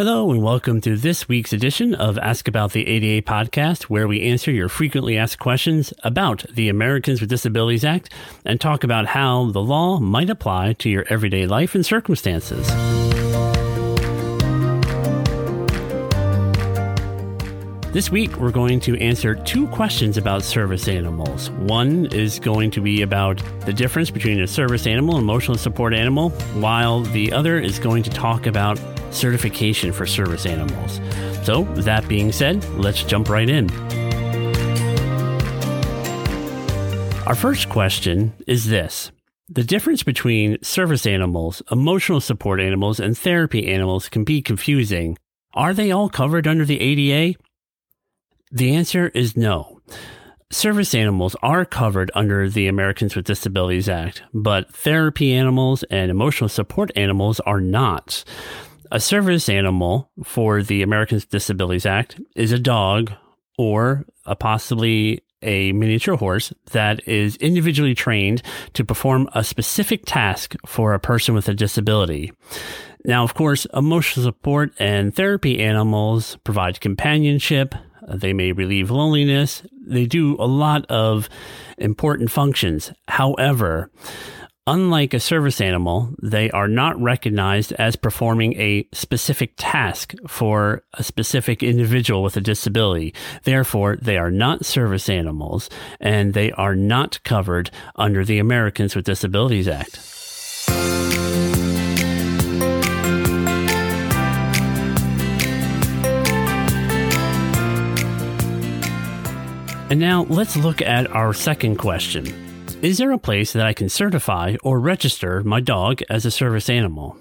Hello, and welcome to this week's edition of Ask About the ADA podcast, where we answer your frequently asked questions about the Americans with Disabilities Act and talk about how the law might apply to your everyday life and circumstances. This week, we're going to answer two questions about service animals. One is going to be about the difference between a service animal and emotional support animal, while the other is going to talk about certification for service animals. So, that being said, let's jump right in. Our first question is this The difference between service animals, emotional support animals, and therapy animals can be confusing. Are they all covered under the ADA? The answer is no. Service animals are covered under the Americans with Disabilities Act, but therapy animals and emotional support animals are not. A service animal for the Americans with Disabilities Act is a dog or a possibly a miniature horse that is individually trained to perform a specific task for a person with a disability. Now, of course, emotional support and therapy animals provide companionship. They may relieve loneliness. They do a lot of important functions. However, Unlike a service animal, they are not recognized as performing a specific task for a specific individual with a disability. Therefore, they are not service animals and they are not covered under the Americans with Disabilities Act. And now let's look at our second question. Is there a place that I can certify or register my dog as a service animal?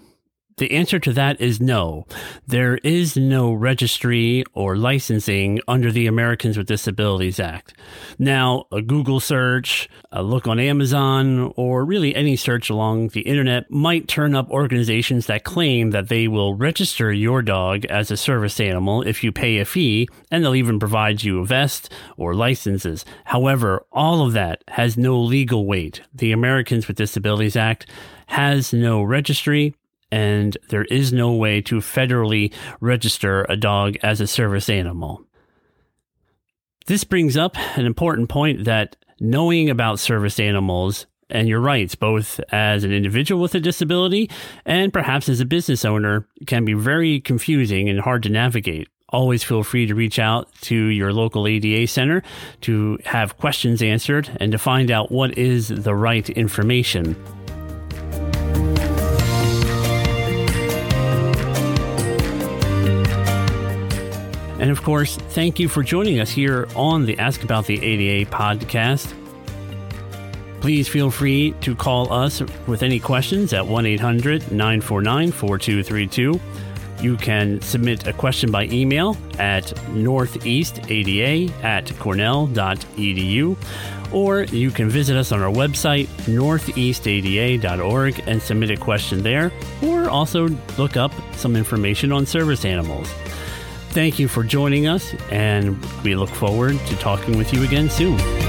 The answer to that is no. There is no registry or licensing under the Americans with Disabilities Act. Now, a Google search, a look on Amazon, or really any search along the internet might turn up organizations that claim that they will register your dog as a service animal if you pay a fee, and they'll even provide you a vest or licenses. However, all of that has no legal weight. The Americans with Disabilities Act has no registry and there is no way to federally register a dog as a service animal. This brings up an important point that knowing about service animals and your rights, both as an individual with a disability and perhaps as a business owner, can be very confusing and hard to navigate. Always feel free to reach out to your local ADA center to have questions answered and to find out what is the right information. And of course, thank you for joining us here on the Ask About the ADA podcast. Please feel free to call us with any questions at 1 800 949 4232. You can submit a question by email at northeastada at cornell.edu, or you can visit us on our website, northeastada.org, and submit a question there, or also look up some information on service animals. Thank you for joining us, and we look forward to talking with you again soon.